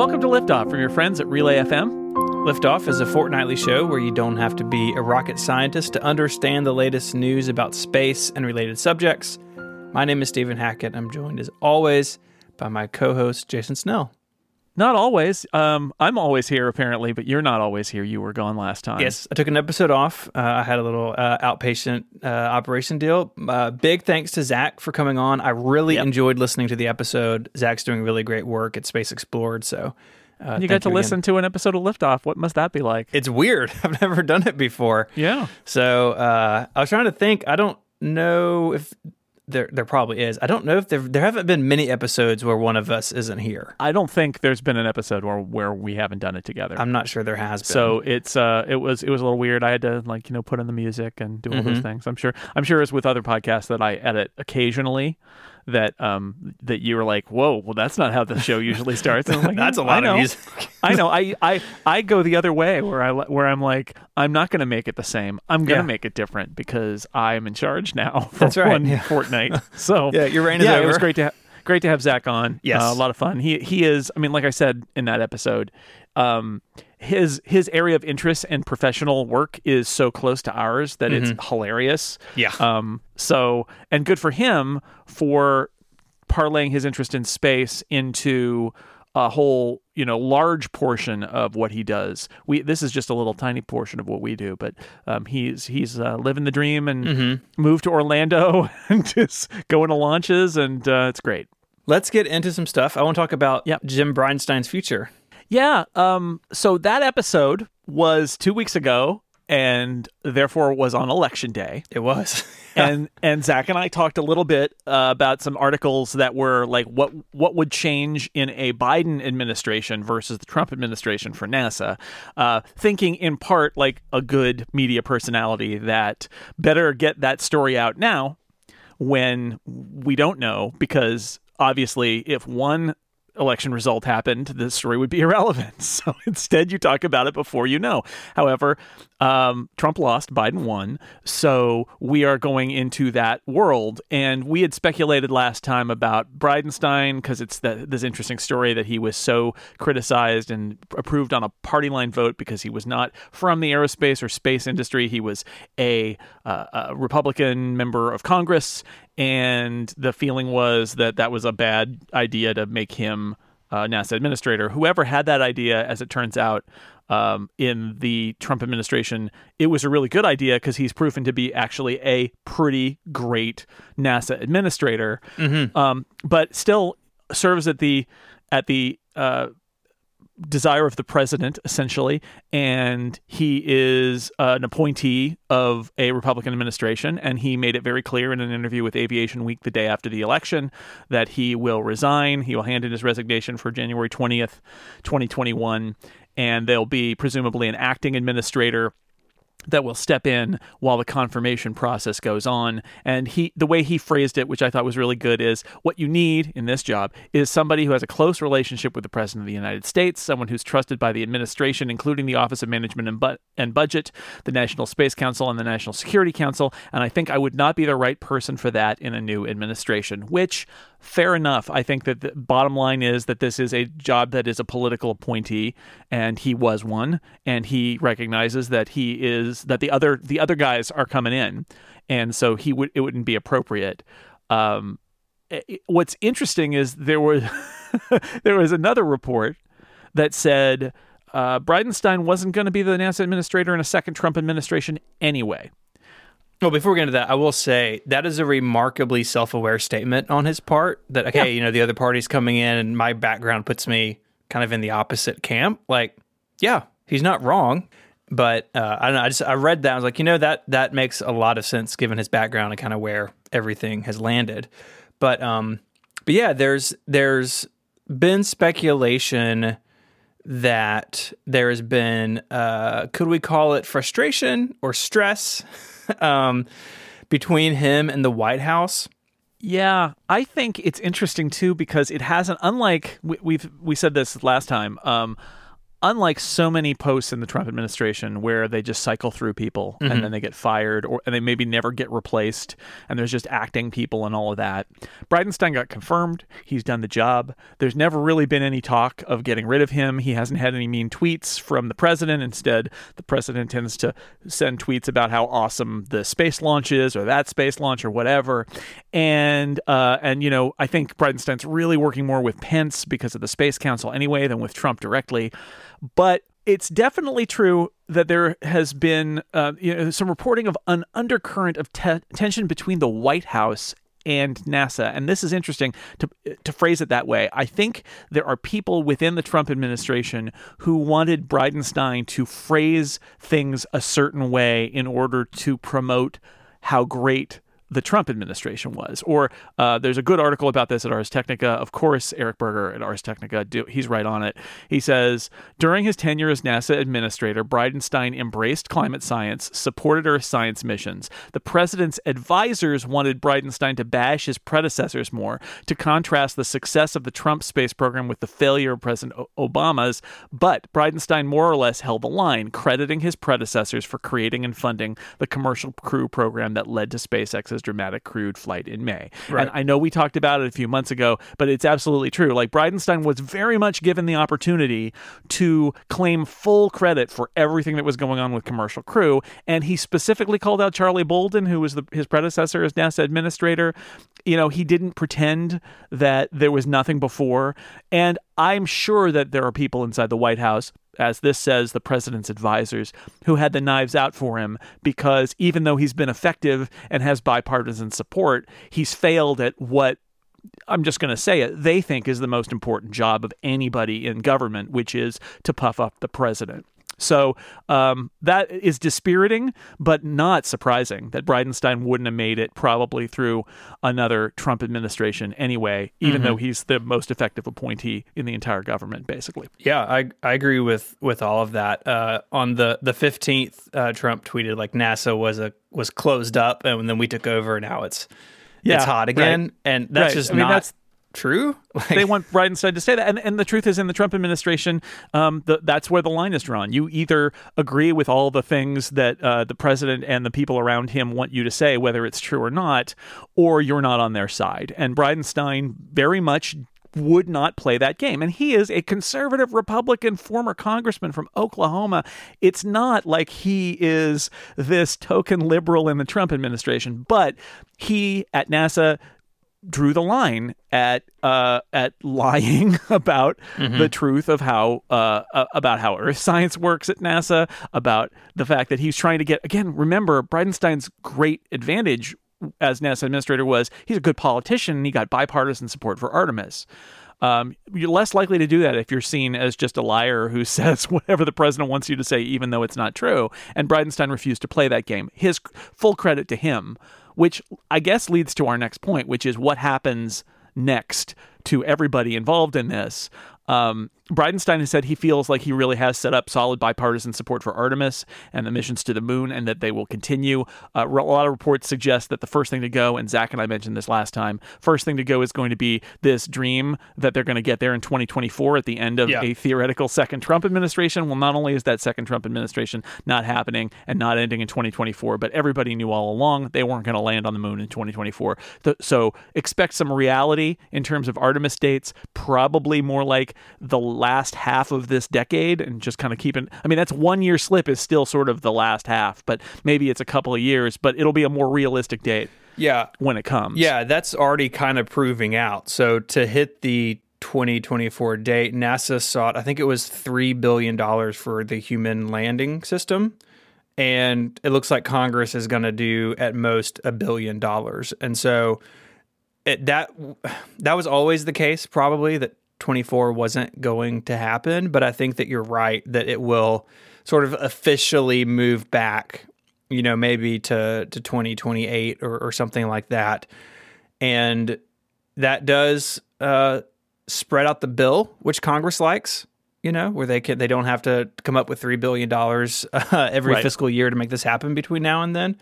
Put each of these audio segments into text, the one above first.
Welcome to Liftoff from your friends at Relay FM. Liftoff is a fortnightly show where you don't have to be a rocket scientist to understand the latest news about space and related subjects. My name is Stephen Hackett. I'm joined as always by my co host, Jason Snell. Not always. Um, I'm always here apparently, but you're not always here. You were gone last time. Yes, I took an episode off. Uh, I had a little uh, outpatient uh, operation deal. Uh, big thanks to Zach for coming on. I really Yep. enjoyed listening to the episode. Zach's doing really great work at Space Explored. So uh, you got to again. listen to an episode of Liftoff. What must that be like? It's weird. I've never done it before. Yeah. So uh, I was trying to think. I don't know if there there probably is. I don't know if there there haven't been many episodes where one of us isn't here. I don't think there's been an episode where where we haven't done it together. I'm not sure there has been. so it's uh it was it was a little weird. I had to like you know put in the music and do all those Mhm. things. I'm sure I'm sure as with other podcasts that I edit occasionally that um that you were like whoa well that's not how the show usually starts. And I'm like, that's a "I lot know. of music. I know. I, I I go the other way where I where I'm like I'm not going to make it the same. I'm going to Yeah. make it different because I'm in charge now for That's right, one yeah. fortnight. So Yeah, your reign is yeah, it was great to ha- great to have Zach on. Yes. Uh, a lot of fun. He he is. I mean, like I said in that episode, um, his his area of interest and professional work is so close to ours that it's hilarious. Mm-hmm. Yeah. Um. So and good for him for parlaying his interest in space into a whole you know large portion of what he does we this is just a little tiny portion of what we do but um, he's he's uh, living the dream and Mm-hmm. moved to orlando and just going to launches and uh, it's great Let's get into some stuff. I want to talk about Yep. Jim Bridenstine's future. yeah um so that episode was two weeks ago and therefore was on election day It was. and and Zach and I talked a little bit uh, about some articles that were like what what would change in a Biden administration versus the Trump administration for NASA, uh, thinking in part like a good media personality that better get that story out now when we don't know because obviously if one election result happened, the story would be irrelevant. So instead, you talk about it before you know. However, um, Trump lost, Biden won. So we are going into that world. And we had speculated last time about Bridenstine because it's the, this interesting story that he was so criticized and approved on a party line vote because he was not from the aerospace or space industry. He was a, uh, a Republican member of Congress. And the feeling was that that was a bad idea to make him uh, NASA administrator. Whoever had that idea, as it turns out, um, in the Trump administration, it was a really good idea because he's proven to be actually a pretty great NASA administrator. Um, but still serves at the at the uh, desire of the president, essentially, and he is uh, an appointee of a Republican administration. And he made it very clear in an interview with Aviation Week the day after the election that he will resign. He will hand in his resignation for January 20th, 2021. And there'll be presumably an acting administrator that will step in while the confirmation process goes on. And he the way he phrased it which i thought was really good is what you need in this job is somebody who has a close relationship with the president of the united states someone who's trusted by the administration including the office of management and, and budget the national space council and the national security council. And i think i would not be the right person for that in a new administration which fair enough i think that the bottom line is that this is a job that is a political appointee and he was one and he recognizes that he is that the other the other guys are coming in and so he would it wouldn't be appropriate um i- i- what's interesting is there was there was another report that said uh, Bridenstine wasn't going to be the NASA administrator in a second Trump administration anyway. Well, before we get into that, I will say that is a remarkably self-aware statement on his part. That okay, you know, the other party's coming in, and my background puts me kind of in the opposite camp. Like, yeah, he's not wrong, but uh, I don't know. I just I read that. I was like, you know, that that makes a lot of sense given his background and kind of where everything has landed. But um, but yeah, there's there's been speculation that there has been uh, could we call it frustration or stress um, between him and the White House. Yeah, I think it's interesting too because it hasn't. Unlike we, we've we said this last time. Um, unlike so many posts in the Trump administration where they just cycle through people Mm-hmm. and then they get fired or and they maybe never get replaced and there's just acting people and all of that. Bridenstine got confirmed. He's done the job. There's never really been any talk of getting rid of him. He hasn't had any mean tweets from the president. Instead, the president tends to send tweets about how awesome the space launch is or that space launch or whatever. And uh, and you know, I think Bridenstine's really working more with Pence because of the Space Council anyway than with Trump directly. But it's definitely true that there has been uh, you know, some reporting of an undercurrent of te- tension between the White House and NASA. And this is interesting to to phrase it that way. I think there are people within the Trump administration who wanted Bridenstine to phrase things a certain way in order to promote how great the Trump administration was. Or uh, there's a good article about this at Ars Technica. Of course, Eric Berger at Ars Technica, do, he's right on it. He says during his tenure as NASA administrator, Bridenstine embraced climate science, supported Earth science missions. The president's advisors wanted Bridenstine to bash his predecessors more, to contrast the success of the Trump space program with the failure of President o- Obama's. But Bridenstine more or less held the line, crediting his predecessors for creating and funding the commercial crew program that led to SpaceX's dramatic crewed flight in May. Right. And I know we talked about it a few months ago, but it's absolutely true. Like Bridenstine was very much given the opportunity to claim full credit for everything that was going on with Commercial Crew, and he specifically called out Charlie Bolden, who was the, his predecessor as NASA administrator. You know, he didn't pretend that there was nothing before, and I'm sure that there are people inside the White House as this says, the president's advisors, who had the knives out for him because even though he's been effective and has bipartisan support, he's failed at what I'm just going to say it, they think is the most important job of anybody in government, which is to puff up the president. So um, that is dispiriting, but not surprising that Bridenstine wouldn't have made it probably through another Trump administration anyway, even though he's the most effective appointee in the entire government, basically. Yeah, I I agree with with all of that. Uh, on the the fifteenth, uh, Trump tweeted like NASA was a was closed up, and then we took over. And now it's Yeah, it's hot again, right. and that's Right. just I mean, not that's- true. Like, they want Bridenstine to say that. And, and the truth is, in the Trump administration, um, the, that's where the line is drawn. You either agree with all the things that uh, the president and the people around him want you to say, whether it's true or not, or you're not on their side. And Bridenstine very much would not play that game. And he is a conservative Republican former congressman from Oklahoma. It's not like he is this token liberal in the Trump administration, but he at NASA drew the line at uh, at lying about the truth of how uh, uh, about how Earth science works at NASA, about the fact that he's trying to get again. Remember, Bridenstine's great advantage as NASA administrator was he's a good politician. and He got bipartisan support for Artemis. Um, you're less likely to do that if you're seen as just a liar who says whatever the president wants you to say, even though it's not true. And Bridenstine refused to play that game. His full credit to him, which I guess leads to our next point, which is what happens next to everybody involved in this. Um, Bridenstine has said he feels like he really has set up solid bipartisan support for Artemis and the missions to the moon, and that they will continue. Uh, a lot of reports suggest that the first thing to go, and Zach and I mentioned this last time, first thing to go is going to be this dream that they're going to get there in 2024 at the end of Yeah. a theoretical second Trump administration. Well, not only is that second Trump administration not happening and not ending in 2024, but everybody knew all along they weren't going to land on the moon in 2024. Th- So expect some reality in terms of Artemis dates, probably more like the last half of this decade and just kind of keeping I mean that's one year slip is still sort of the last half, but maybe it's a couple of years, but it'll be a more realistic date yeah, when it comes. yeah, that's already kind of proving out. So to hit the 2024 date, NASA sought I think it was three billion dollars for the human landing system. And it looks like Congress is going to do at most a billion dollars. And so it, that that was always the case probably that 24 wasn't going to happen but i think that you're right that it will sort of officially move back you know maybe to to 2028 or, or something like that and that does uh, spread out the bill which congress likes you know where they can they don't have to come up with 3 billion dollars uh, every Right. fiscal year to make this happen between now and then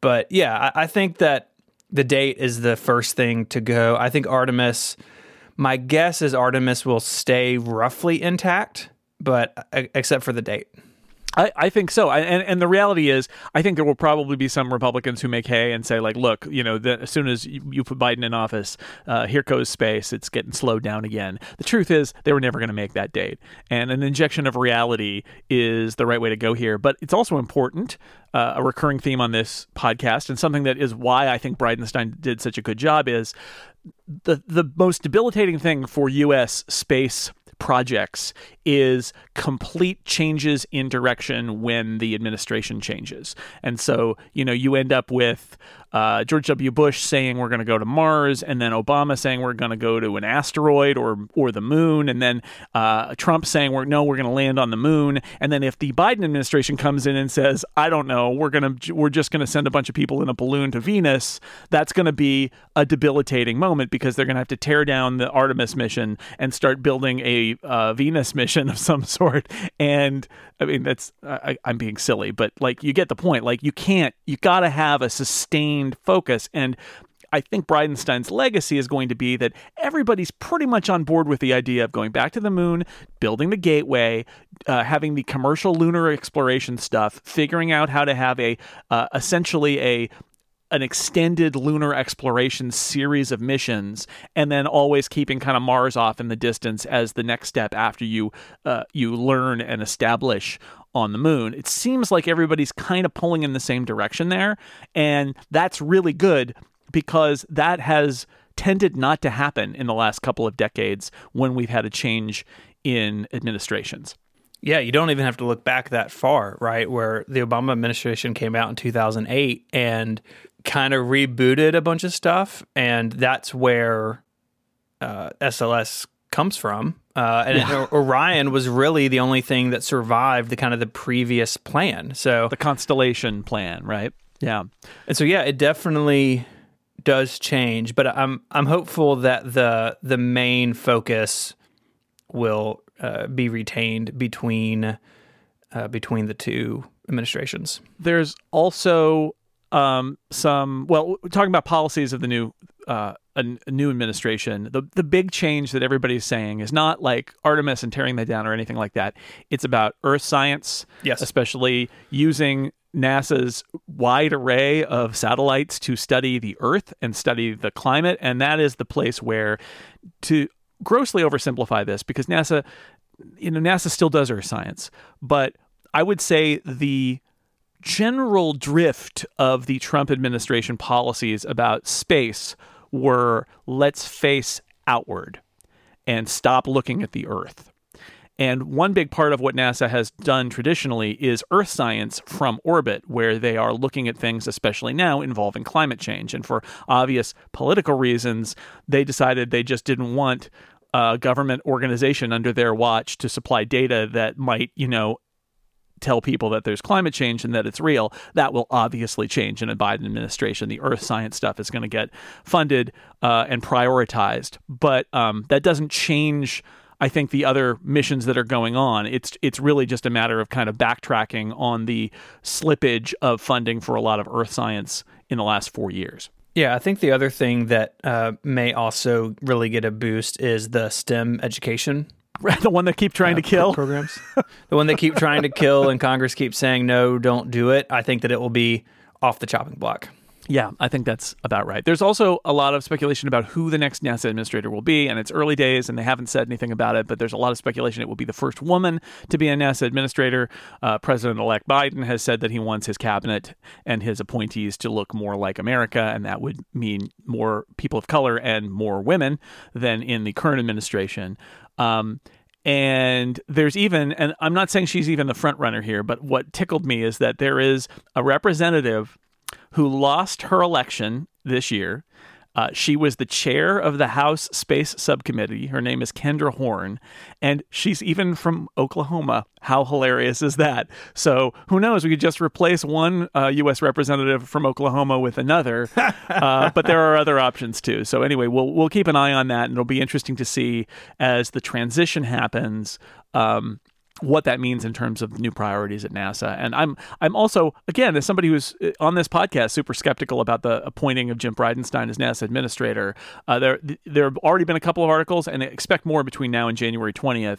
but yeah, I, I think that the date is the first thing to go. I think Artemis, my guess is Artemis will stay roughly intact, but uh, except for the date. I, I think so. I, and, and the reality is, I think there will probably be some Republicans who make hay and say, like, look, you know, the, as soon as you, you, put Biden in office, uh, here goes space. It's getting slowed down again. The truth is, they were never going to make that date. And an injection of reality is the right way to go here. But it's also important, uh, a recurring theme on this podcast, and something that is why I think Bridenstine did such a good job is the, the most debilitating thing for U.S. space projects is complete changes in direction when the administration changes. And so, you know, you end up with uh, George W. Bush saying we're going to go to Mars, and then Obama saying we're going to go to an asteroid or or the moon, and then uh, Trump saying we're no, we're going to land on the moon. And then if the Biden administration comes in and says, I don't know, we're going to we're just going to send a bunch of people in a balloon to Venus, that's going to be a debilitating moment because they're going to have to tear down the Artemis mission and start building a uh, Venus mission of some sort. And I mean, that's I, I'm being silly, but like you get the point. Like you can't, you got to have a sustained focus and. I think Bridenstine's legacy is going to be that everybody's pretty much on board with the idea of going back to the moon, building the gateway, uh, having the commercial lunar exploration stuff, figuring out how to have a uh, essentially a an extended lunar exploration series of missions, and then always keeping kind of Mars off in the distance as the next step after you uh, you learn and establish on the moon. It seems like everybody's kind of pulling in the same direction there, and that's really good because that has tended not to happen in the last couple of decades when we've had a change in administrations. Yeah, you don't even have to look back that far, right? Where the Obama administration came out in 2008 and kind of rebooted a bunch of stuff, and that's where uh, SLS comes from. Uh, and yeah. Orion was really the only thing that survived the kind of the previous plan. So the constellation plan, right? Yeah. And so yeah, it definitely does change, but I'm I'm hopeful that the the main focus will uh, be retained between uh, between the two administrations. There's also um, some well talking about policies of the new uh, a, a, new administration. The the big change that everybody's saying is not like Artemis and tearing that down or anything like that. It's about Earth science, yes, especially using NASA's wide array of satellites to study the Earth and study the climate, and that is the place where to grossly oversimplify this because NASA, you know, NASA still does Earth science, but I would say the general drift of the Trump administration policies about space were let's face outward and stop looking at the Earth. And one big part of what NASA has done traditionally is Earth science from orbit, where they are looking at things, especially now, involving climate change. And for obvious political reasons, they decided they just didn't want a government organization under their watch to supply data that might, you know, tell people that there's climate change and that it's real, that will obviously change in a Biden administration. The earth science stuff is going to get funded uh, and prioritized, but um, that doesn't change. I think the other missions that are going on, it's it's really just a matter of kind of backtracking on the slippage of funding for a lot of earth science in the last four years. Yeah, I think the other thing that uh, may also really get a boost is the STEM education the one that keep trying to kill programs. the one that keep trying to kill, and Congress keeps saying no, don't do it. I think that it will be off the chopping block. Yeah, I think that's about right. There's also a lot of speculation about who the next NASA administrator will be, and it's early days, and they haven't said anything about it. But there's a lot of speculation it will be the first woman to be a NASA administrator. Uh, President-elect Biden has said that he wants his cabinet and his appointees to look more like America, and that would mean more people of color and more women than in the current administration. Um, and there's even, and I'm not saying she's even the front runner here, but what tickled me is that there is a representative who lost her election this year uh, she was the chair of the House Space Subcommittee. Her name is Kendra Horn, and she's even from Oklahoma. How hilarious is that? So who knows? We could just replace one uh, U.S. representative from Oklahoma with another, uh, but there are other options too. So anyway, we'll we'll keep an eye on that, and it'll be interesting to see as the transition happens. Um, what that means in terms of new priorities at NASA. And I'm I'm also again as somebody who's uh, on this podcast super skeptical about the appointing of Jim Bridenstine as NASA administrator. Uh, there there have already been a couple of articles, and expect more between now and January 20th.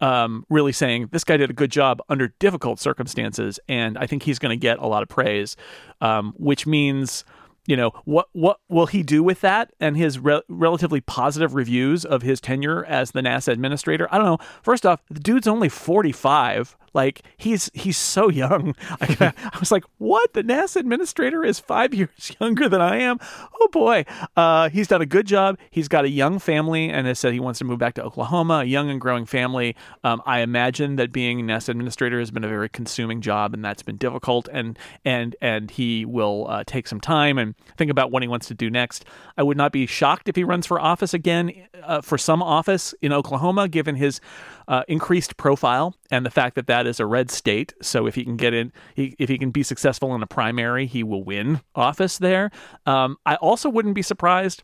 um, really saying this guy did a good job under difficult circumstances, and I think he's going to get a lot of praise, um, which means you know what what will he do with that and his re- relatively positive reviews of his tenure as the NASA administrator? I don't know. First off, the dude's only 45. Like he's he's so young. I, I, was like, what? The NASA administrator is five years younger than I am. Oh boy, uh, he's done a good job. He's got a young family, and has said he wants to move back to Oklahoma. A young and growing family. Um, I imagine that being NASA administrator has been a very consuming job, and that's been difficult. And and and he will uh, take some time and think about what he wants to do next. I would not be shocked if he runs for office again, uh, for some office in Oklahoma, given his uh, increased profile and the fact that that is a red state. So if he can get in, he, if he can be successful in a primary, he will win office there. Um, I also wouldn't be surprised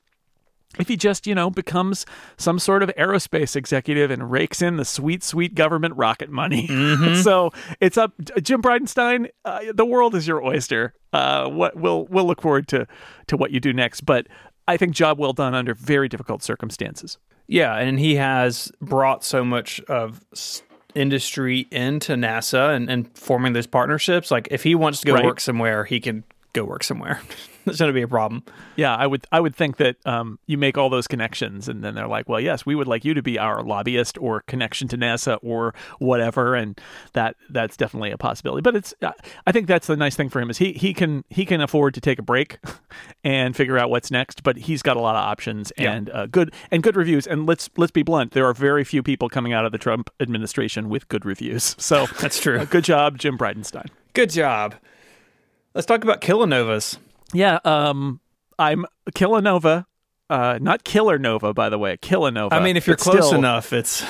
if he just, you know, becomes some sort of aerospace executive and rakes in the sweet, sweet government rocket money. Mm-hmm. so it's up, Jim Bridenstine. Uh, the world is your oyster. Uh, what we'll we'll look forward to to what you do next. But I think job well done under very difficult circumstances. Yeah, and he has brought so much of industry into NASA and, and forming those partnerships. Like if he wants to go right. work somewhere, he can go work somewhere. That's going to be a problem. Yeah, I would I would think that um, you make all those connections, and then they're like, well, yes, we would like you to be our lobbyist or connection to NASA or whatever, and that that's definitely a possibility. But it's I think that's the nice thing for him is he he can he can afford to take a break and figure out what's next, but he's got a lot of options and yeah. uh, good and good reviews. And let's let's be blunt, there are very few people coming out of the Trump administration with good reviews. So that's true. Uh, good job, Jim Bridenstine. Good job. Let's talk about kilonovas. Yeah, um, I'm Kilonova, uh, not Killer Nova, by the way. Kilonova. I mean, if you're close still, enough, it's.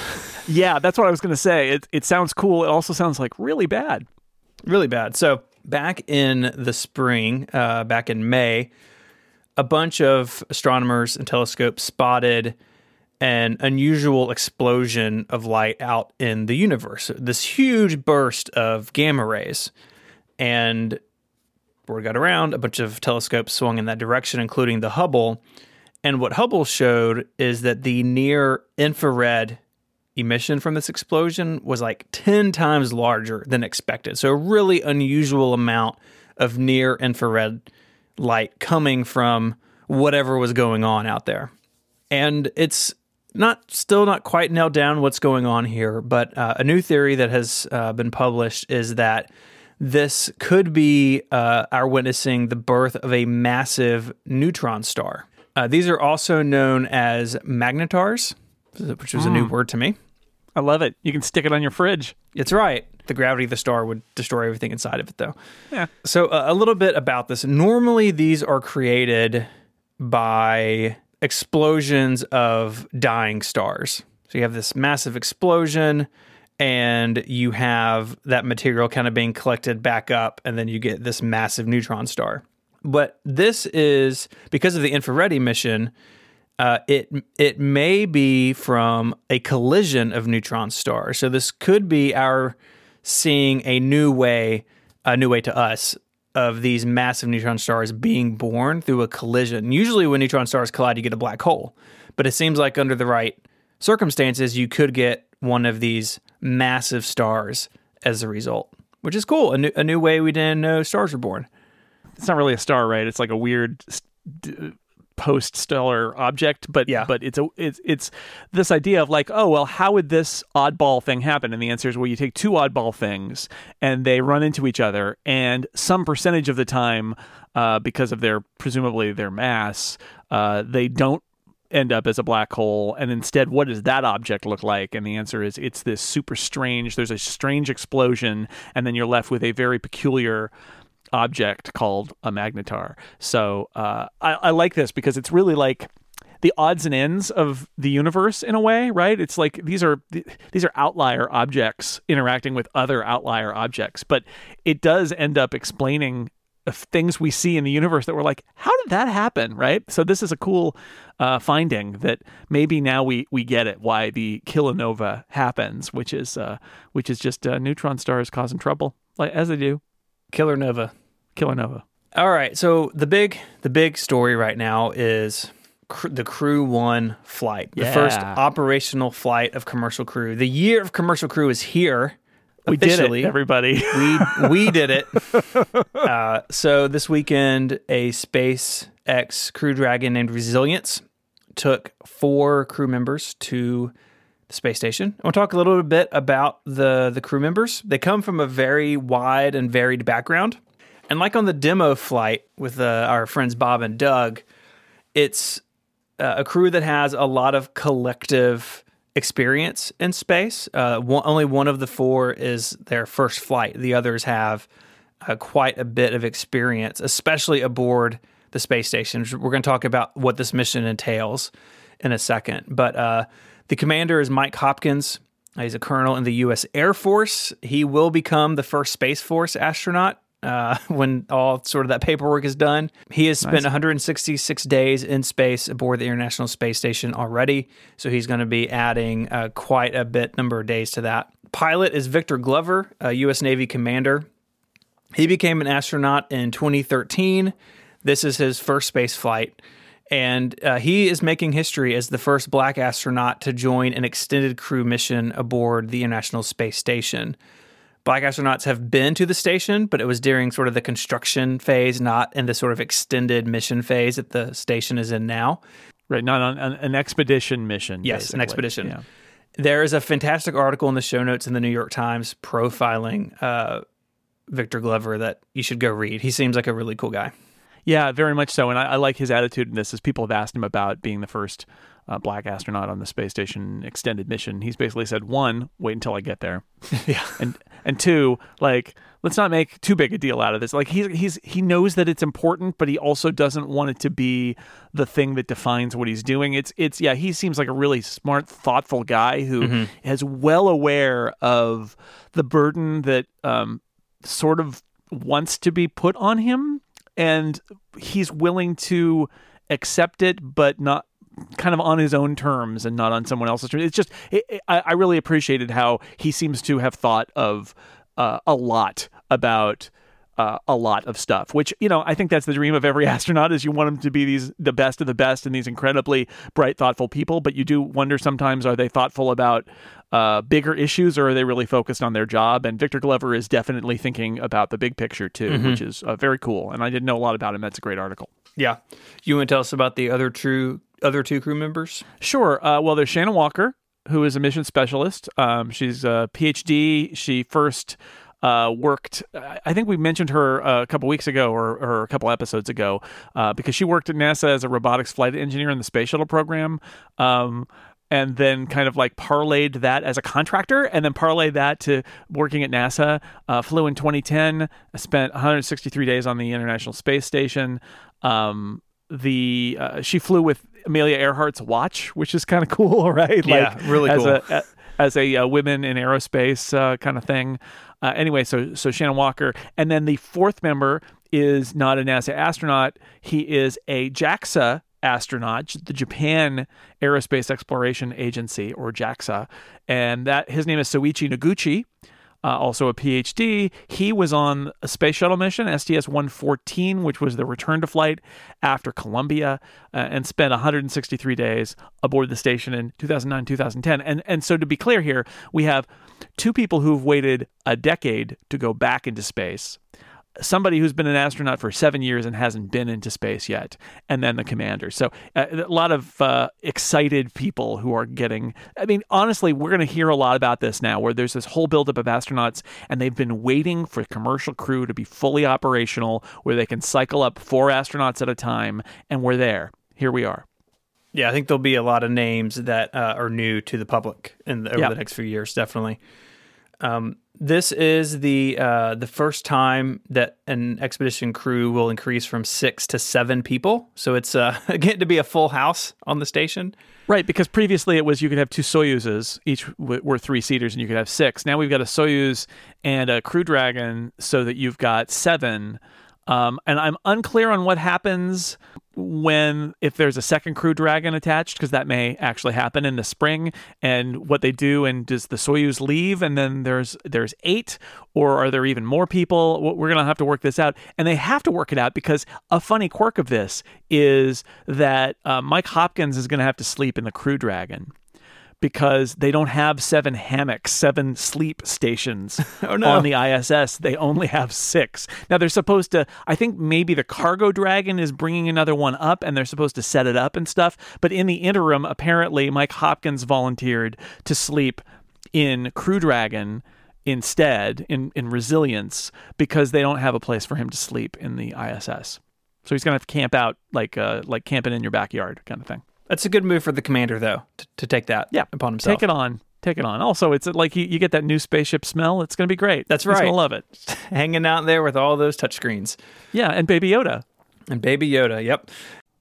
yeah, that's what I was going to say. It it sounds cool. It also sounds like really bad. Really bad. So back in the spring, uh, back in May, a bunch of astronomers and telescopes spotted an unusual explosion of light out in the universe. This huge burst of gamma rays. And word got around, a bunch of telescopes swung in that direction, including the Hubble. And what Hubble showed is that the near infrared emission from this explosion was like 10 times larger than expected. So, a really unusual amount of near infrared light coming from whatever was going on out there. And it's not still not quite nailed down what's going on here, but uh, a new theory that has uh, been published is that this could be uh, our witnessing the birth of a massive neutron star. Uh, these are also known as magnetars, which was mm. a new hmm. word to me. I love it. You can stick it on your fridge. It's right. The gravity of the star would destroy everything inside of it, though. Yeah. So, uh, a little bit about this. Normally, these are created by explosions of dying stars. So, you have this massive explosion and you have that material kind of being collected back up, and then you get this massive neutron star. But this is because of the infrared emission. Uh, it it may be from a collision of neutron stars. So this could be our seeing a new way, a new way to us of these massive neutron stars being born through a collision. Usually, when neutron stars collide, you get a black hole. But it seems like under the right circumstances, you could get one of these massive stars as a result, which is cool. A new, a new way we didn't know stars were born. It's not really a star, right? It's like a weird st- post-stellar object, but yeah, but it's a it's it's this idea of like, oh well, how would this oddball thing happen? And the answer is, well, you take two oddball things and they run into each other, and some percentage of the time, uh, because of their presumably their mass, uh, they don't end up as a black hole and instead what does that object look like and the answer is it's this super strange there's a strange explosion and then you're left with a very peculiar object called a magnetar so uh, I, I like this because it's really like the odds and ends of the universe in a way, right? It's like these are these are outlier objects interacting with other outlier objects, but it does end up explaining things we see in the universe that we're like, how did that happen, right? So this is a cool uh, finding that maybe now we we get it why the kilonova happens, which is uh, which is just uh, neutron stars causing trouble, like as they do. Killer nova, killer nova. All right, so the big the big story right now is cr- the Crew One flight, the first operational flight of Commercial Crew. The year of Commercial Crew is here. We did it, everybody. we we did it. Uh, so this weekend, a SpaceX Crew Dragon named Resilience took four crew members to the space station. I want to talk a little bit about the the crew members. They come from a very wide and varied background, and like on the demo flight with uh, our friends Bob and Doug, it's uh, a crew that has a lot of collective experience in space. Uh, one, only one of the four is their first flight. The others have uh, quite a bit of experience, especially aboard the space station. We're going to talk about what this mission entails in a second. But uh, the commander is Mike Hopkins. He's a colonel in the U.S. Air Force. He will become the first Space Force astronaut uh, when all sort of that paperwork is done. He has spent 166 days in space aboard the International Space Station already, so he's going to be adding uh, quite a bit number of days to that. Pilot is Victor Glover, a U.S. Navy commander. He became an astronaut in 2013. This is his first space flight. And uh, he is making history as the first black astronaut to join an extended crew mission aboard the International Space Station. Black astronauts have been to the station, but it was during sort of the construction phase, not in the sort of extended mission phase that the station is in now. right, not on an, an expedition mission. Yes, an expedition. Yeah. There is a fantastic article in the show notes in the New York Times profiling uh, Victor Glover that you should go read. He seems like a really cool guy. Yeah, very much so. And I, I like his attitude in this. As people have asked him about being the first uh, black astronaut on the space station extended mission, he's basically said, one, wait until I get there, yeah. and and two, like let's not make too big a deal out of this. Like he's he's he knows that it's important, but he also doesn't want it to be the thing that defines what he's doing. It's it's yeah, he seems like a really smart, thoughtful guy who is well aware of the burden that um, sort of wants to be put on him and he's willing to accept it but not kind of on his own terms and not on someone else's terms. It's just it, it- I, I really appreciated how he seems to have thought of uh, a lot about uh, a lot of stuff which you know i think that's the dream of every astronaut is you want them to be these the best of the best and these incredibly bright thoughtful people but you do wonder sometimes are they thoughtful about uh, bigger issues or are they really focused on their job? And victor glover is definitely thinking about the big picture too which is uh, very cool. And i didn't know a lot about him. That's a great article. Yeah. You want to tell us about the other true other two crew members? Sure. Uh, well, there's Shannon Walker, who is a mission specialist. Um, she's a PhD. She first uh, worked, I think we mentioned her uh, a couple weeks ago or, or a couple episodes ago, uh, because she worked at NASA as a robotics flight engineer in the space shuttle program. Um, and then kind of like parlayed that as a contractor and then parlayed that to working at NASA. Uh, flew in 2010, spent 163 days on the International Space Station. Um, the uh, she flew with Amelia Earhart's watch, which is kind of cool, right? Yeah, really as cool. A, a- as a uh, women in aerospace uh, kind of thing. Uh, anyway, so so Shannon Walker, and then the fourth member is not a NASA astronaut. He is a JAXA astronaut, the Japan Aerospace Exploration Agency, or JAXA, and that his name is Soichi Noguchi uh, also a PhD. He was on a space shuttle mission, STS 114, which was the return to flight after Columbia, uh, and spent 163 days aboard the station in 2009 2010. And, and so, to be clear here, we have two people who've waited a decade to go back into space. Somebody who's been an astronaut for seven years and hasn't been into space yet, and then the commander. So, uh, a lot of uh, excited people who are getting. I mean, honestly, we're going to hear a lot about this now, where there's this whole buildup of astronauts, and they've been waiting for commercial crew to be fully operational, where they can cycle up four astronauts at a time, and we're there. Here we are. Yeah, I think there'll be a lot of names that uh, are new to the public in the, over Yeah. the next few years. Definitely. Um, this is the uh, the first time that an expedition crew will increase from six to seven people. So it's uh, getting to be a full house on the station. Right, because previously it was you could have two Soyuzes, each w- were three seaters, and you could have six. Now we've got a Soyuz and a Crew Dragon, so that you've got seven. Um, and I'm unclear on what happens when if there's a second crew dragon attached because that may actually happen in the spring and what they do and does the soyuz leave and then there's there's eight or are there even more people? We're going to have to work this out. And they have to work it out because a funny quirk of this is that uh, mike hopkins is going to have to sleep in the crew dragon because they don't have seven hammocks, seven sleep stations Oh, no. on the ISS. They only have six. Now they're supposed to. I think maybe the cargo dragon is bringing another one up, and they're supposed to set it up and stuff. But in the interim, apparently Mike Hopkins volunteered to sleep in Crew Dragon instead in in Resilience because they don't have a place for him to sleep in the ISS. So he's gonna have to camp out like uh, like camping in your backyard kind of thing. That's a good move for the commander, though, to, to take that Yeah, upon himself. Take it on. Take it on. Also, it's like you, you get that new spaceship smell. It's going to be great. That's right. He's going to love it. Hanging out there with all those touchscreens. Yeah, and Baby Yoda. And Baby Yoda, yep.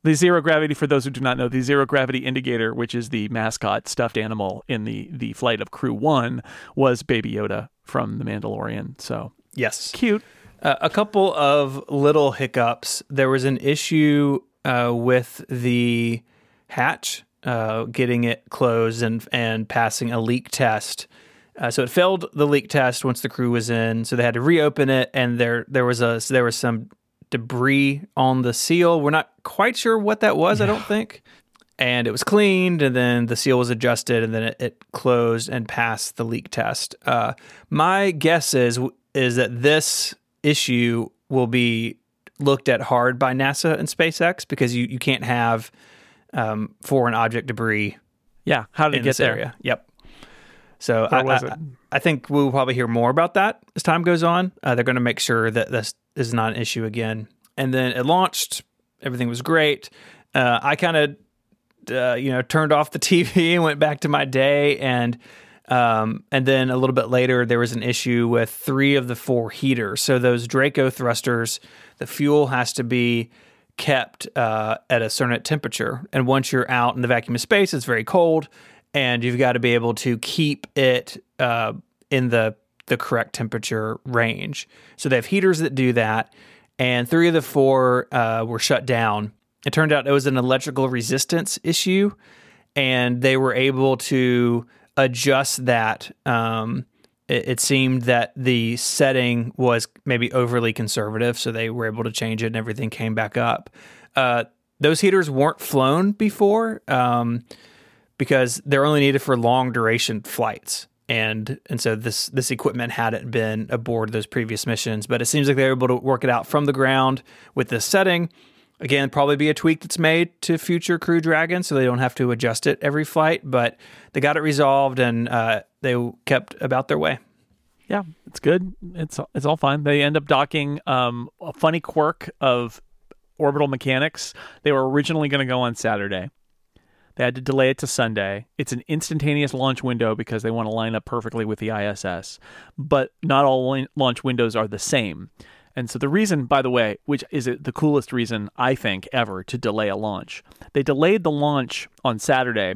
The zero gravity, for those who do not know, the zero gravity indicator, which is the mascot stuffed animal in the the flight of Crew One, was Baby Yoda from The Mandalorian. So Yes. cute. Uh, a couple of little hiccups. There was an issue uh, with the hatch, uh, getting it closed and and passing a leak test. Uh, so it failed the leak test once the crew was in. So they had to reopen it, and there there was a so there was some debris on the seal. We're not quite sure what that was. I don't think. And it was cleaned, and then the seal was adjusted, and then it, it closed and passed the leak test. Uh, my guess is is that this issue will be looked at hard by NASA and SpaceX because you, you can't have um, foreign object debris Yeah. How did it get this there? area. Yep. So I, I-? I think we'll probably hear more about that as time goes on. Uh, they're going to make sure that this is not an issue again. And then it launched. Everything was great. Uh, I kind of, uh, you know, turned off the TV and went back to my day. And um, and then a little bit later, there was an issue with three of the four heaters. So those Draco thrusters, the fuel has to be kept uh, at a certain temperature. And once you're out in the vacuum of space, it's very cold, and you've got to be able to keep it uh, in the the correct temperature range. So they have heaters that do that, and three of the four uh, were shut down. It turned out it was an electrical resistance issue, and they were able to adjust that. Um, it, it seemed that the setting was maybe overly conservative, so they were able to change it, and everything came back up. Uh, those heaters weren't flown before um, because they're only needed for long duration flights. And and so this this equipment hadn't been aboard those previous missions, but it seems like they were able to work it out from the ground with this setting. Again, probably be a tweak that's made to future Crew Dragon, so they don't have to adjust it every flight. But they got it resolved, and uh, they kept about their way. Yeah, it's good. It's it's all fine. They end up docking um, a funny quirk of orbital mechanics. They were originally going to go on Saturday. They had to delay it to Sunday. It's an instantaneous launch window because they want to line up perfectly with the ISS. But not all launch windows are the same. And so the reason, by the way, which is the coolest reason I think ever to delay a launch, they delayed the launch on Saturday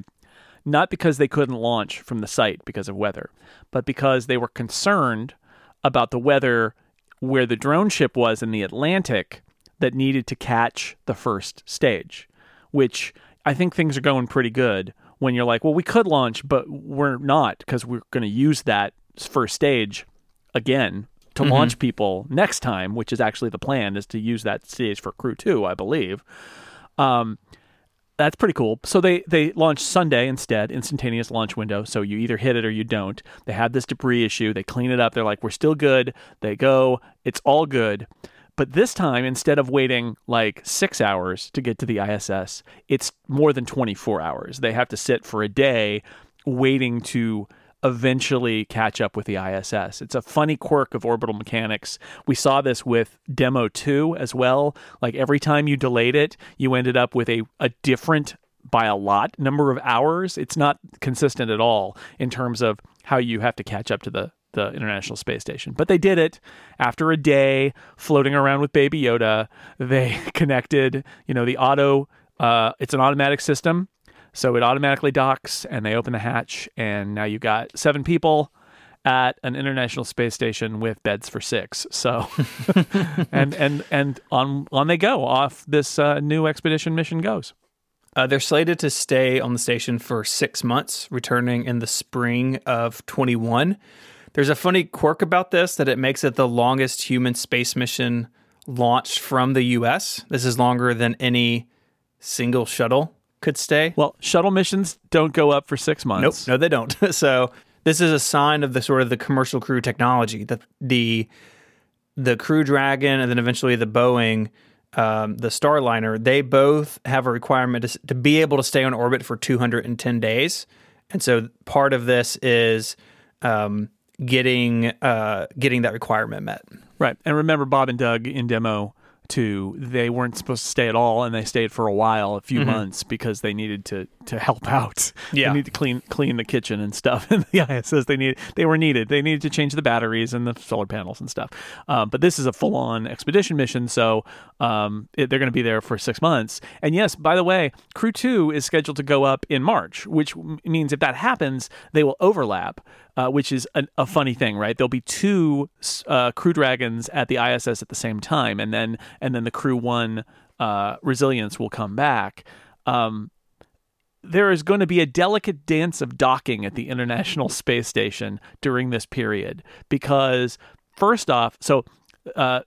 not because they couldn't launch from the site because of weather, but because they were concerned about the weather where the drone ship was in the Atlantic that needed to catch the first stage, which I think things are going pretty good when you're like, well, we could launch, but we're not because we're going to use that first stage again to launch people next time, which is actually the plan is to use that stage for crew 2, I believe. Um that's pretty cool. So they they launched Sunday instead, instantaneous launch window. So you either hit it or you don't. They had this debris issue. They clean it up. They're like, we're still good. They go. It's all good. But this time, instead of waiting like six hours to get to the ISS, it's more than 24 hours. They have to sit for a day waiting to eventually catch up with the ISS. It's a funny quirk of orbital mechanics. We saw this with Demo 2 as well. Like every time you delayed it, you ended up with a, a different by a lot number of hours. It's not consistent at all in terms of how you have to catch up to the the International Space Station. But they did it after a day floating around with Baby Yoda. They connected, you know, the auto uh, it's an automatic system. So it automatically docks and they open the hatch and now you've got seven people at an international space station with beds for six. So, and and and on on they go off this uh, new expedition mission goes. Uh, they're slated to stay on the station for six months, returning in the spring of 21. There's a funny quirk about this that it makes it the longest human space mission launched from the US. This is longer than any single shuttle could stay. Well, shuttle missions don't go up for six Nope, months. no, they don't. so this is a sign of the sort of the commercial crew technology that the the Crew Dragon and then eventually the Boeing, um, the Starliner, they both have a requirement to, to be able to stay on orbit for 210 days, and so part of this is um, getting uh, getting that requirement met. Right. And remember, Bob and Doug in demo two, they weren't supposed to stay at all, and they stayed for a while, a few months, because they needed to to help out. Yeah. they need to clean clean the kitchen and stuff. And the ISS, they need they were needed. They needed to change the batteries and the solar panels and stuff. Um, but this is a full on expedition mission, so um, it, they're going to be there for six months. And yes, by the way, Crew Two is scheduled to go up in March, which means if that happens, they will overlap. Uh, which is a, funny thing, right? There'll be two uh, Crew Dragons at the ISS at the same time, and then and then the Crew One uh, Resilience will come back. Um, there is going to be a delicate dance of docking at the International Space Station during this period because, first off, so uh,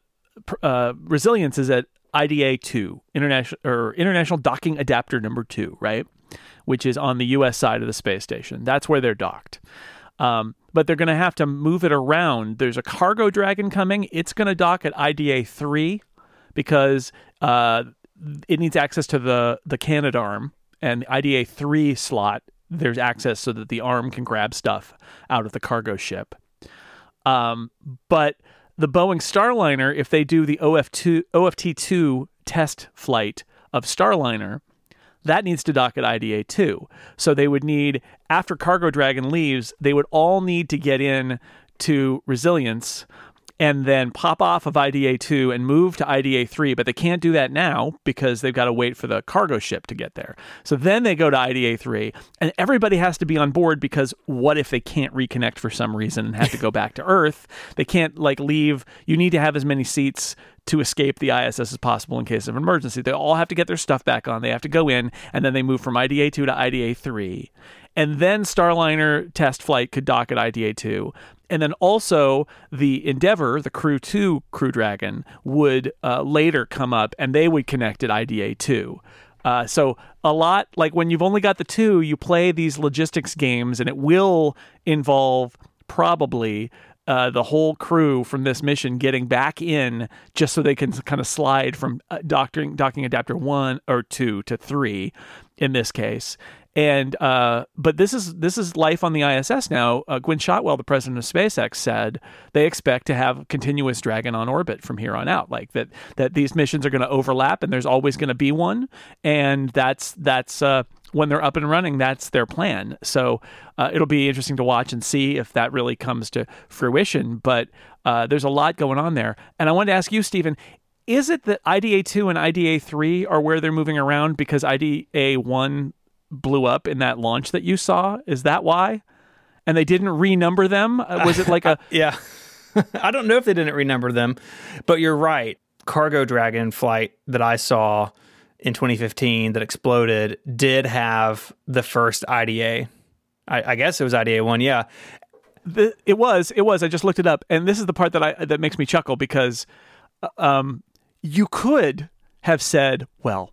uh, resilience is at IDA two, international or International Docking Adapter number two, right, which is on the U.S. side of the space station. That's where they're docked. Um, but they're going to have to move it around. There's a cargo dragon coming. It's going to dock at IDA three because uh, it needs access to the the Canadarm and the IDA three slot. There's access so that the arm can grab stuff out of the cargo ship. Um, but the Boeing Starliner, if they do the OF2 OFT2 test flight of Starliner, that needs to dock at IDA 2. So they would need, after Cargo Dragon leaves, they would all need to get in to Resilience and then pop off of IDA 2 and move to IDA 3. But they can't do that now because they've got to wait for the cargo ship to get there. So then they go to IDA 3, and everybody has to be on board because what if they can't reconnect for some reason and have to go back to Earth? They can't like leave. You need to have as many seats to escape the ISS as possible in case of an emergency. They all have to get their stuff back on. They have to go in, and then they move from IDA 2 to IDA 3. And then Starliner test flight could dock at IDA 2. And then also the Endeavor, the Crew 2 Crew Dragon, would uh, later come up and they would connect at IDA 2. Uh, so a lot like when you've only got the two, you play these logistics games, and it will involve probably uh, the whole crew from this mission getting back in just so they can kind of slide from uh, docking docking adapter one or two to three in this case. And uh, but this is this is life on the ISS now. Uh, Gwynne Shotwell, the president of SpaceX, said they expect to have continuous Dragon on orbit from here on out. Like that that these missions are going to overlap, and there's always going to be one, and that's that's uh, when they're up and running. That's their plan. So uh, it'll be interesting to watch and see if that really comes to fruition. But uh, there's a lot going on there, and I wanted to ask you, Stephen. Is it that IDA 2 and IDA 3 are where they're moving around because IDA 1 blew up in that launch that you saw? Is that why? And they didn't renumber them? Uh, Was it like a Yeah. I don't know if they didn't renumber them, but you're right. Cargo Dragon flight that I saw in 2015 that exploded did have the first IDA. I, I guess it was IDA one. Yeah. the, it was it was I just looked it up and this is the part that I that makes me chuckle because uh, um you could have said, well,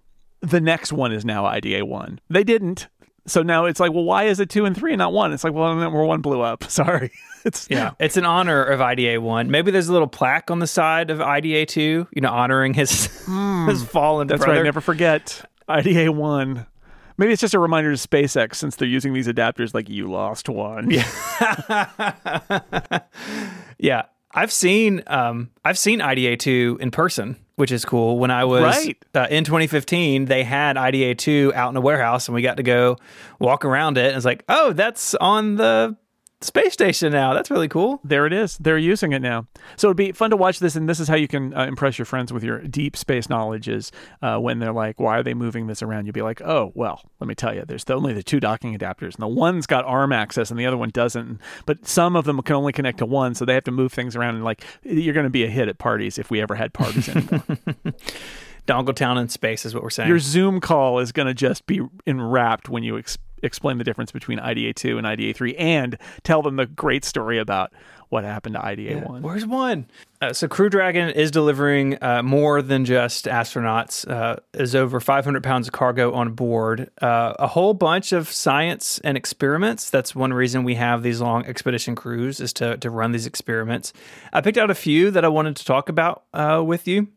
the next one is now IDA 1. They didn't. So now it's like, well, why is it 2 and 3 and not 1? It's like, well, number 1 blew up. Sorry. It's Yeah. It's in honor of IDA one. Maybe there's a little plaque on the side of IDA two, you know, honoring his his fallen That's brother. right. Never forget IDA 1. Maybe it's just a reminder to SpaceX since they're using these adapters like you lost one. Yeah. Yeah, I've seen um, I've seen IDA two in person, which is cool. When I was Right. uh, in 2015, they had IDA two out in a warehouse, and we got to go walk around it. And it's like, oh, that's on the space station now. That's really cool. There it is. They're using it now. So it'd be fun to watch this, and this is how you can uh, impress your friends with your deep space knowledge. Is uh, when they're like, "Why are they moving this around?" You'd be like, "Oh, well, let me tell you. There's the, only the two docking adapters, and the one's got arm access, and the other one doesn't. But some of them can only connect to one, so they have to move things around. And like, you're going to be a hit at parties if we ever had parties anymore. Dongletown in space is what we're saying. your Zoom call is going to just be enwrapped when you ex- explain the difference between IDA two and IDA three, and tell them the great story about what happened to IDA one. Where's one? Uh, so Crew Dragon is delivering uh, more than just astronauts. Uh, is over 500 pounds of cargo on board. Uh, a whole bunch of science and experiments. That's one reason we have these long expedition crews is to to run these experiments. I picked out a few that I wanted to talk about uh, with you.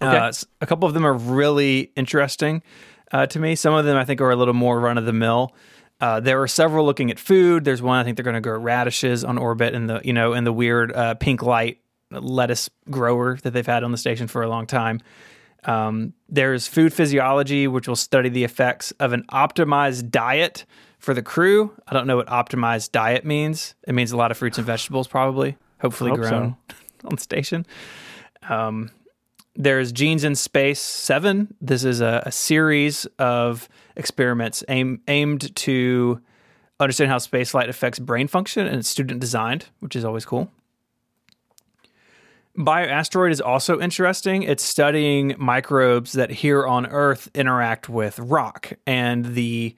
Okay. Uh, a couple of them are really interesting uh, to me. Some of them I think are a little more run of the mill. Uh, there are several looking at food. There's one I think they're going to grow radishes on orbit in the you know in the weird uh, pink light lettuce grower that they've had on the station for a long time. Um, there's food physiology, which will study the effects of an optimized diet for the crew. I don't know what optimized diet means. It means a lot of fruits and vegetables, probably, hopefully Hope so. grown on the station. Um, there's Genes in Space 7. This is a, a series of experiments aim, aimed to understand how spaceflight affects brain function and it's student designed, which is always cool. Bioasteroid is also interesting. It's studying microbes that here on Earth interact with rock. And the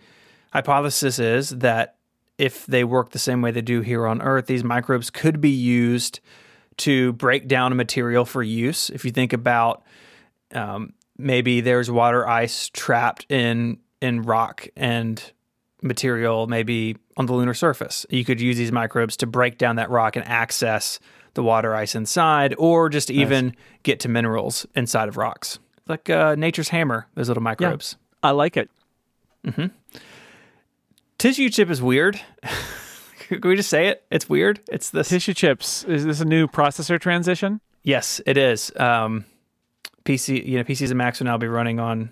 hypothesis is that if they work the same way they do here on Earth, these microbes could be used to break down a material for use. If you think about um, maybe there's water ice trapped in in rock and material, maybe on the lunar surface, you could use these microbes to break down that rock and access the water ice inside, or just even get to minerals inside of rocks, like uh, nature's hammer. Those little microbes. I like it. Tissue chip is weird. Can we just say it? It's weird. It's this. Tissue chips. Is this a new processor transition? Yes, it is. Um, PC, you know, PCs and Macs will now be running on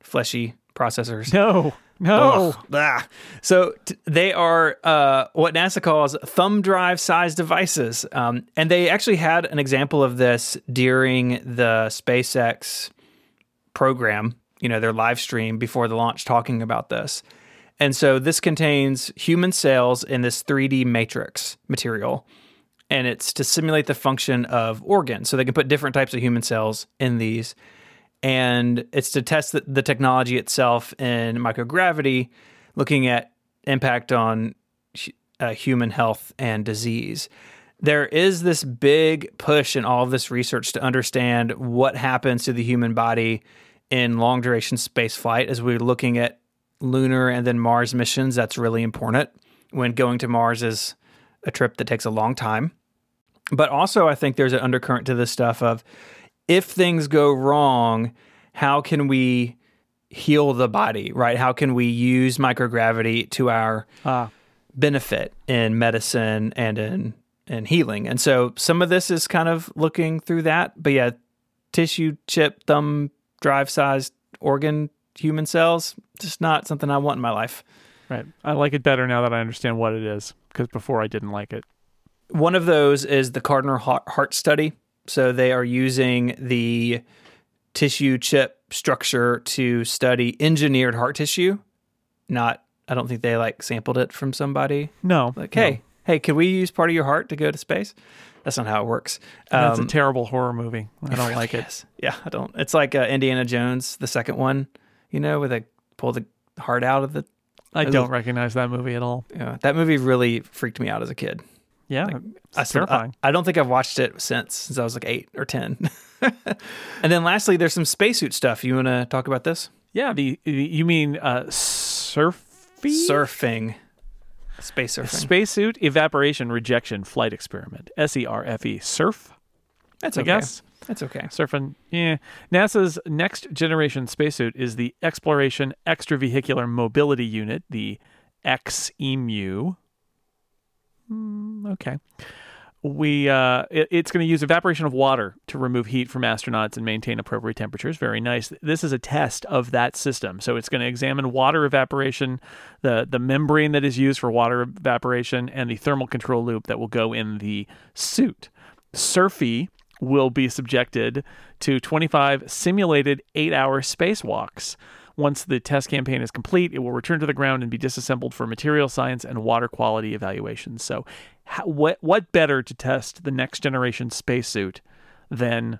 fleshy processors. No, no. Ugh, ah. So t- they are uh, what NASA calls thumb drive size devices. Um, and they actually had an example of this during the SpaceX program, you know, their live stream before the launch talking about this. And so this contains human cells in this 3D matrix material. And it's to simulate the function of organs. So they can put different types of human cells in these and it's to test the, the technology itself in microgravity, looking at impact on uh, human health and disease. There is this big push in all of this research to understand what happens to the human body in long duration space flight as we're looking at lunar and then Mars missions. That's really important when going to Mars is a trip that takes a long time. But also, I think there's an undercurrent to this stuff of if things go wrong, how can we heal the body, right? How can we use microgravity to our Ah. benefit in medicine and in in healing? And so some of this is kind of looking through that. But yeah, tissue chip thumb drive sized organ human cells, just not something I want in my life. Right. I like it better now that I understand what it is because before I didn't like it. One of those is the Cardinal Heart Study. So they are using the tissue chip structure to study engineered heart tissue. Not, I don't think they like sampled it from somebody. No. Like, no. hey, hey, can we use part of your heart to go to space? That's not how it works. That's a Um, terrible horror movie. I don't like it. Yeah, I don't. It's like uh, Indiana Jones, the second one, you know, where they pull the heart out of the. I don't it- recognize that movie at all. Yeah, that movie really freaked me out as a kid. Yeah. I it's I- terrifying. I, don't think I've watched it since since I was like eight or ten. and then lastly, there's some spacesuit stuff. You want to talk about this? yeah. The, the you mean uh, surfy? Surfing, space surfing. Spacesuit evaporation rejection flight experiment. S E R F E. Surf. That's I okay. guess. That's okay. Surfing. Yeah. NASA's next generation spacesuit is the Exploration Extravehicular Mobility Unit, the XEMU. Hmm, okay. we uh, it, it's going to use evaporation of water to remove heat from astronauts and maintain appropriate temperatures. Very nice. This is a test of that system. So it's going to examine water evaporation, the the membrane that is used for water evaporation, and the thermal control loop that will go in the suit. SURFY will be subjected to 25 simulated eight-hour spacewalks. Once the test campaign is complete, it will return to the ground and be disassembled for material science and water quality evaluations. So, how, what what better to test the next generation spacesuit than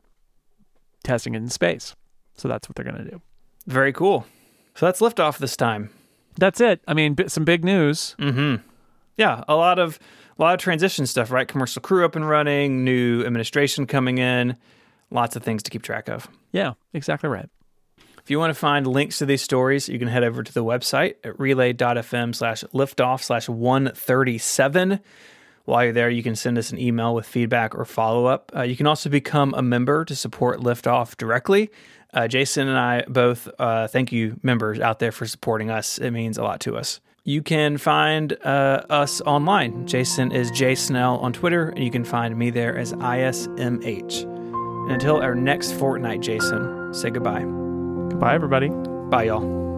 testing it in space? So that's what they're going to do. Very cool. So that's liftoff this time. That's it. I mean, some big news. Mm-hmm. Yeah, a lot of a lot of transition stuff, right? Commercial crew up and running, new administration coming in, lots of things to keep track of. Yeah, exactly right. If you want to find links to these stories, you can head over to the website at relay.fm slash liftoff slash 137. While you're there, you can send us an email with feedback or follow up. Uh, you can also become a member to support Liftoff directly. Uh, Jason and I both uh, thank you, members out there, for supporting us. It means a lot to us. You can find uh, us online. Jason is J Snell on Twitter, and you can find me there as ISMH. And until our next fortnight, Jason, say goodbye. Goodbye, everybody. Bye, y'all.